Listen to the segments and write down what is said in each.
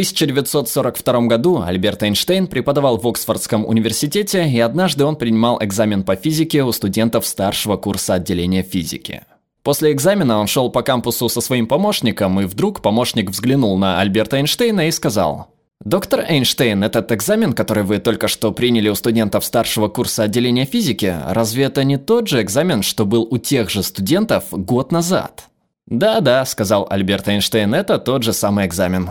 1942 году Альберт Эйнштейн преподавал в Оксфордском университете, и однажды он принимал экзамен по физике у студентов старшего курса отделения физики. После экзамена он шел по кампусу со своим помощником, и вдруг помощник взглянул на Альберта Эйнштейна и сказал «Доктор Эйнштейн, этот экзамен, который вы только что приняли у студентов старшего курса отделения физики, разве это не тот же экзамен, что был у тех же студентов год назад?» «Да-да», – сказал Альберт Эйнштейн, – «это тот же самый экзамен».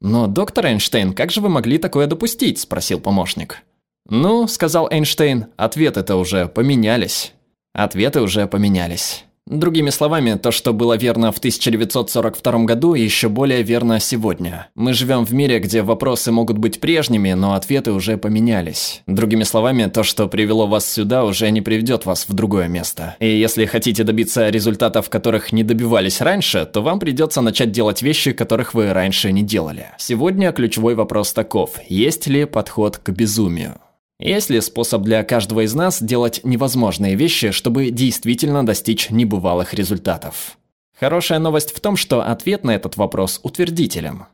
«Но, доктор Эйнштейн, как же вы могли такое допустить?» – спросил помощник. «Ну», – сказал Эйнштейн, – «ответы-то уже поменялись». Ответы уже поменялись. Другими словами, то, что было верно в 1942 году, еще более верно сегодня. Мы живем в мире, где вопросы могут быть прежними, но ответы уже поменялись. Другими словами, то, что привело вас сюда, уже не приведет вас в другое место. И если хотите добиться результатов, которых не добивались раньше, то вам придется начать делать вещи, которых вы раньше не делали. Сегодня ключевой вопрос таков. Есть ли подход к безумию? Есть ли способ для каждого из нас делать невозможные вещи, чтобы действительно достичь небывалых результатов? Хорошая новость в том, что ответ на этот вопрос утвердителен.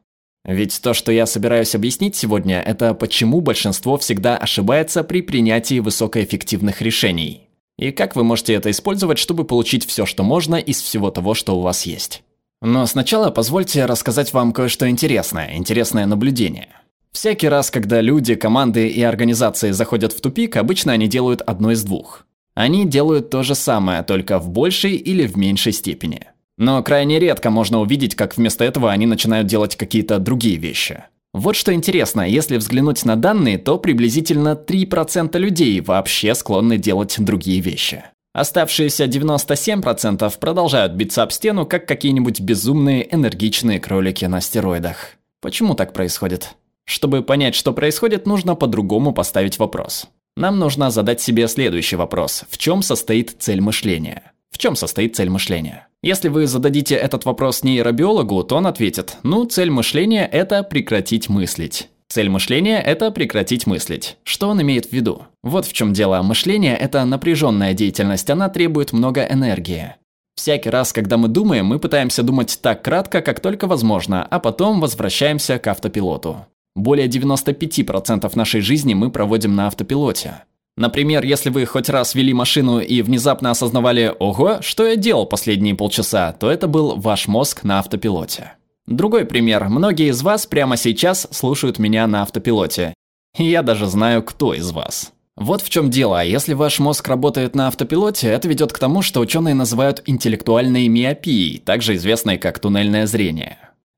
Ведь то, что я собираюсь объяснить сегодня, это почему большинство всегда ошибается при принятии высокоэффективных решений. И как вы можете это использовать, чтобы получить все, что можно из всего того, что у вас есть. Но сначала позвольте рассказать вам кое-что интересное, интересное наблюдение – Всякий раз, когда люди, команды и организации заходят в тупик, обычно они делают одно из двух. Они делают то же самое, только в большей или в меньшей степени. Но крайне редко можно увидеть, как вместо этого они начинают делать какие-то другие вещи. Вот что интересно, если взглянуть на данные, то приблизительно 3% людей вообще склонны делать другие вещи. Оставшиеся 97% продолжают биться об стену, как какие-нибудь безумные энергичные кролики на стероидах. Почему так происходит? Чтобы понять, что происходит, нужно по-другому поставить вопрос. Нам нужно задать себе следующий вопрос. В чем состоит цель мышления? В чем состоит цель мышления? Если вы зададите этот вопрос нейробиологу, то он ответит, ну, цель мышления – это прекратить мыслить. Цель мышления – это прекратить мыслить. Что он имеет в виду? Вот в чем дело. Мышление – это напряженная деятельность, она требует много энергии. Всякий раз, когда мы думаем, мы пытаемся думать так кратко, как только возможно, а потом возвращаемся к автопилоту. Более 95% нашей жизни мы проводим на автопилоте. Например, если вы хоть раз вели машину и внезапно осознавали «Ого, что я делал последние полчаса», то это был ваш мозг на автопилоте. Другой пример. Многие из вас прямо сейчас слушают меня на автопилоте. И я даже знаю, кто из вас. Вот в чем дело. Если ваш мозг работает на автопилоте, это ведет к тому, что ученые называют интеллектуальной миопией, также известной как туннельное зрение.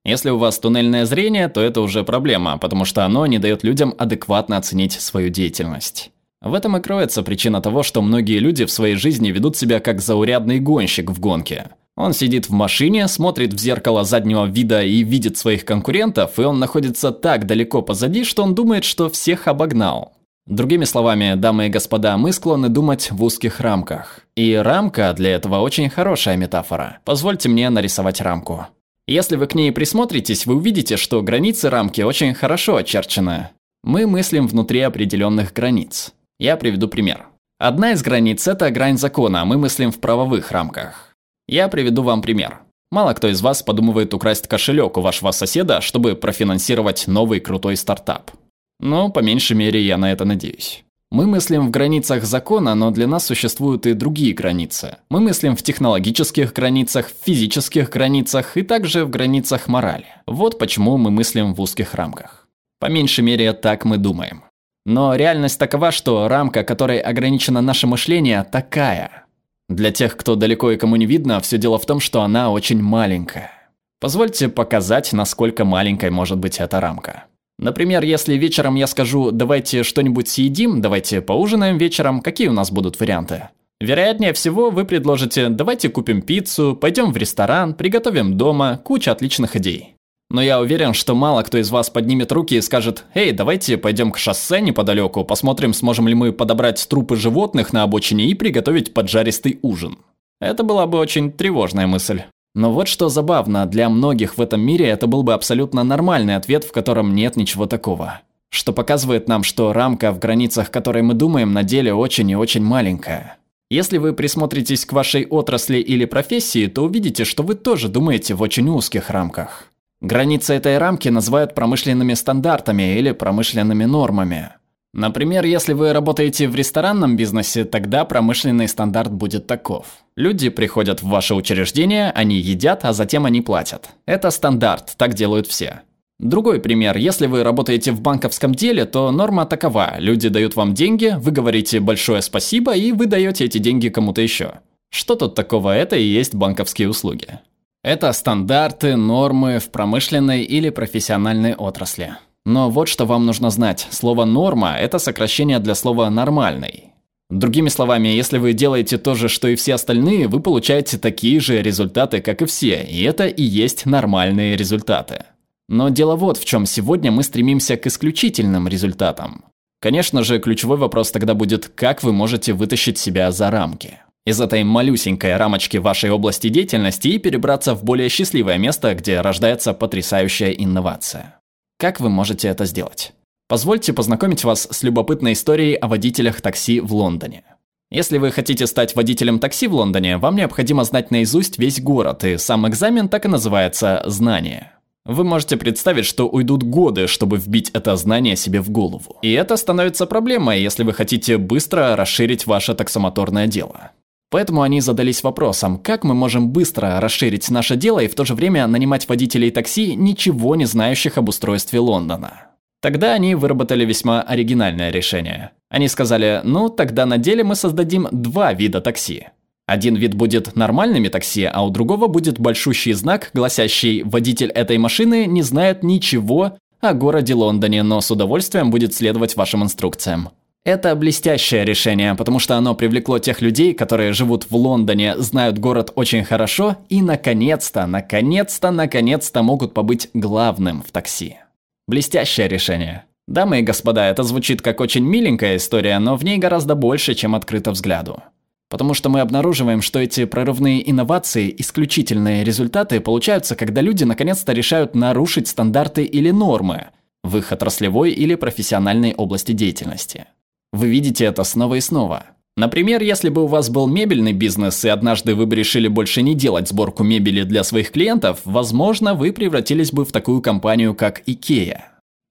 Если у вас туннельное зрение, то это уже проблема, потому что оно не дает людям адекватно оценить свою деятельность. В этом и кроется причина того, что многие люди в своей жизни ведут себя как заурядный гонщик в гонке. Он сидит в машине, смотрит в зеркало заднего вида и видит своих конкурентов, и он находится так далеко позади, что он думает, что всех обогнал. Другими словами, дамы и господа, мы склонны думать в узких рамках. И рамка для этого очень хорошая метафора. Позвольте мне нарисовать рамку. Если вы к ней присмотритесь, вы увидите, что границы рамки очень хорошо очерчены. Мы мыслим внутри определенных границ. Я приведу пример. Одна из границ – это грань закона, а мы мыслим в правовых рамках. Я приведу вам пример. Мало кто из вас подумывает украсть кошелек у вашего соседа, чтобы профинансировать новый крутой стартап. Но, по меньшей мере, я на это надеюсь. Мы мыслим в границах закона, но для нас существуют и другие границы. Мы мыслим в технологических границах, в физических границах и также в границах морали. Вот почему мы мыслим в узких рамках. По меньшей мере, так мы думаем. Но реальность такова, что рамка, которой ограничено наше мышление, такая. Для тех, кто далеко и кому не видно, все дело в том, что она очень маленькая. Позвольте показать, насколько маленькой может быть эта рамка. Например, если вечером я скажу «давайте что-нибудь съедим, давайте поужинаем вечером», какие у нас будут варианты? Вероятнее всего, вы предложите «давайте купим пиццу, пойдем в ресторан, приготовим дома», куча отличных идей. Но я уверен, что мало кто из вас поднимет руки и скажет «Эй, давайте пойдем к шоссе неподалеку, посмотрим, сможем ли мы подобрать трупы животных на обочине и приготовить поджаристый ужин». Это была бы очень тревожная мысль. Но вот что забавно, для многих в этом мире это был бы абсолютно нормальный ответ, в котором нет ничего такого. Что показывает нам, что рамка, в границах которой мы думаем, на деле очень и очень маленькая. Если вы присмотритесь к вашей отрасли или профессии, то увидите, что вы тоже думаете в очень узких рамках. Границы этой рамки называют промышленными стандартами или промышленными нормами. Например, если вы работаете в ресторанном бизнесе, тогда промышленный стандарт будет таков. Люди приходят в ваше учреждение, они едят, а затем они платят. Это стандарт, так делают все. Другой пример. Если вы работаете в банковском деле, то норма такова. Люди дают вам деньги, вы говорите большое спасибо, и вы даете эти деньги кому-то еще. Что тут такого? Это и есть банковские услуги. Это стандарты, нормы в промышленной или профессиональной отрасли. Но вот что вам нужно знать. Слово «норма» – это сокращение для слова «нормальный». Другими словами, если вы делаете то же, что и все остальные, вы получаете такие же результаты, как и все, и это и есть нормальные результаты. Но дело вот в чем сегодня мы стремимся к исключительным результатам. Конечно же, ключевой вопрос тогда будет, как вы можете вытащить себя за рамки. Из этой малюсенькой рамочки вашей области деятельности и перебраться в более счастливое место, где рождается потрясающая инновация. Как вы можете это сделать? Позвольте познакомить вас с любопытной историей о водителях такси в Лондоне. Если вы хотите стать водителем такси в Лондоне, вам необходимо знать наизусть весь город, и сам экзамен так и называется «знание». Вы можете представить, что уйдут годы, чтобы вбить это знание себе в голову. И это становится проблемой, если вы хотите быстро расширить ваше таксомоторное дело. Поэтому они задались вопросом, как мы можем быстро расширить наше дело и в то же время нанимать водителей такси, ничего не знающих об устройстве Лондона. Тогда они выработали весьма оригинальное решение. Они сказали, ну тогда на деле мы создадим два вида такси. Один вид будет нормальными такси, а у другого будет большущий знак, гласящий «Водитель этой машины не знает ничего о городе Лондоне, но с удовольствием будет следовать вашим инструкциям». Это блестящее решение, потому что оно привлекло тех людей, которые живут в Лондоне, знают город очень хорошо и, наконец-то, наконец-то, наконец-то могут побыть главным в такси. Блестящее решение. Дамы и господа, это звучит как очень миленькая история, но в ней гораздо больше, чем открыто взгляду. Потому что мы обнаруживаем, что эти прорывные инновации, исключительные результаты получаются, когда люди наконец-то решают нарушить стандарты или нормы в их отраслевой или профессиональной области деятельности. Вы видите это снова и снова. Например, если бы у вас был мебельный бизнес, и однажды вы бы решили больше не делать сборку мебели для своих клиентов, возможно, вы превратились бы в такую компанию, как IKEA.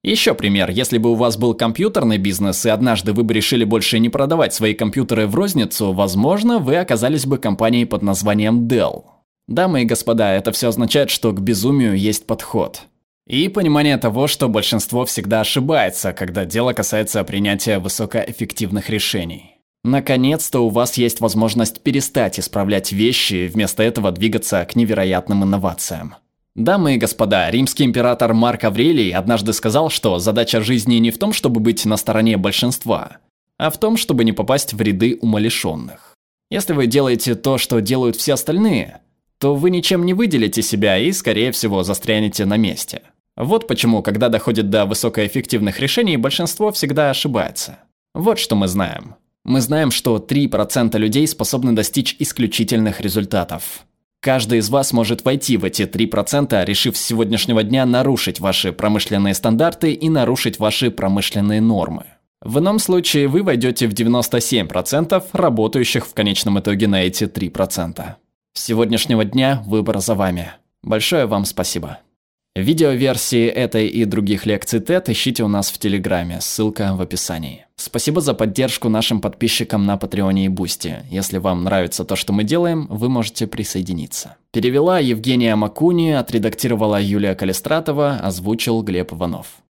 Еще пример. Если бы у вас был компьютерный бизнес, и однажды вы бы решили больше не продавать свои компьютеры в розницу, возможно, вы оказались бы компанией под названием Dell. Дамы и господа, это все означает, что к безумию есть подход. И понимание того, что большинство всегда ошибается, когда дело касается принятия высокоэффективных решений. Наконец-то у вас есть возможность перестать исправлять вещи и вместо этого двигаться к невероятным инновациям. Дамы и господа, римский император Марк Аврелий однажды сказал, что задача жизни не в том, чтобы быть на стороне большинства, а в том, чтобы не попасть в ряды умалишенных. Если вы делаете то, что делают все остальные, то вы ничем не выделите себя и, скорее всего, застрянете на месте. Вот почему, когда доходит до высокоэффективных решений, большинство всегда ошибается. Вот что мы знаем. Мы знаем, что 3% людей способны достичь исключительных результатов. Каждый из вас может войти в эти 3%, решив с сегодняшнего дня нарушить ваши промышленные стандарты и нарушить ваши промышленные нормы. В ином случае вы войдете в 97% работающих в конечном итоге на эти 3%. С сегодняшнего дня выбор за вами. Большое вам спасибо. Видеоверсии этой и других лекций TED ищите у нас в Телеграме, ссылка в описании. Спасибо за поддержку нашим подписчикам на Патреоне и Бусти. Если вам нравится то, что мы делаем, вы можете присоединиться. Перевела Евгения Макуни, отредактировала Юлия Калистратова, озвучил Глеб Иванов.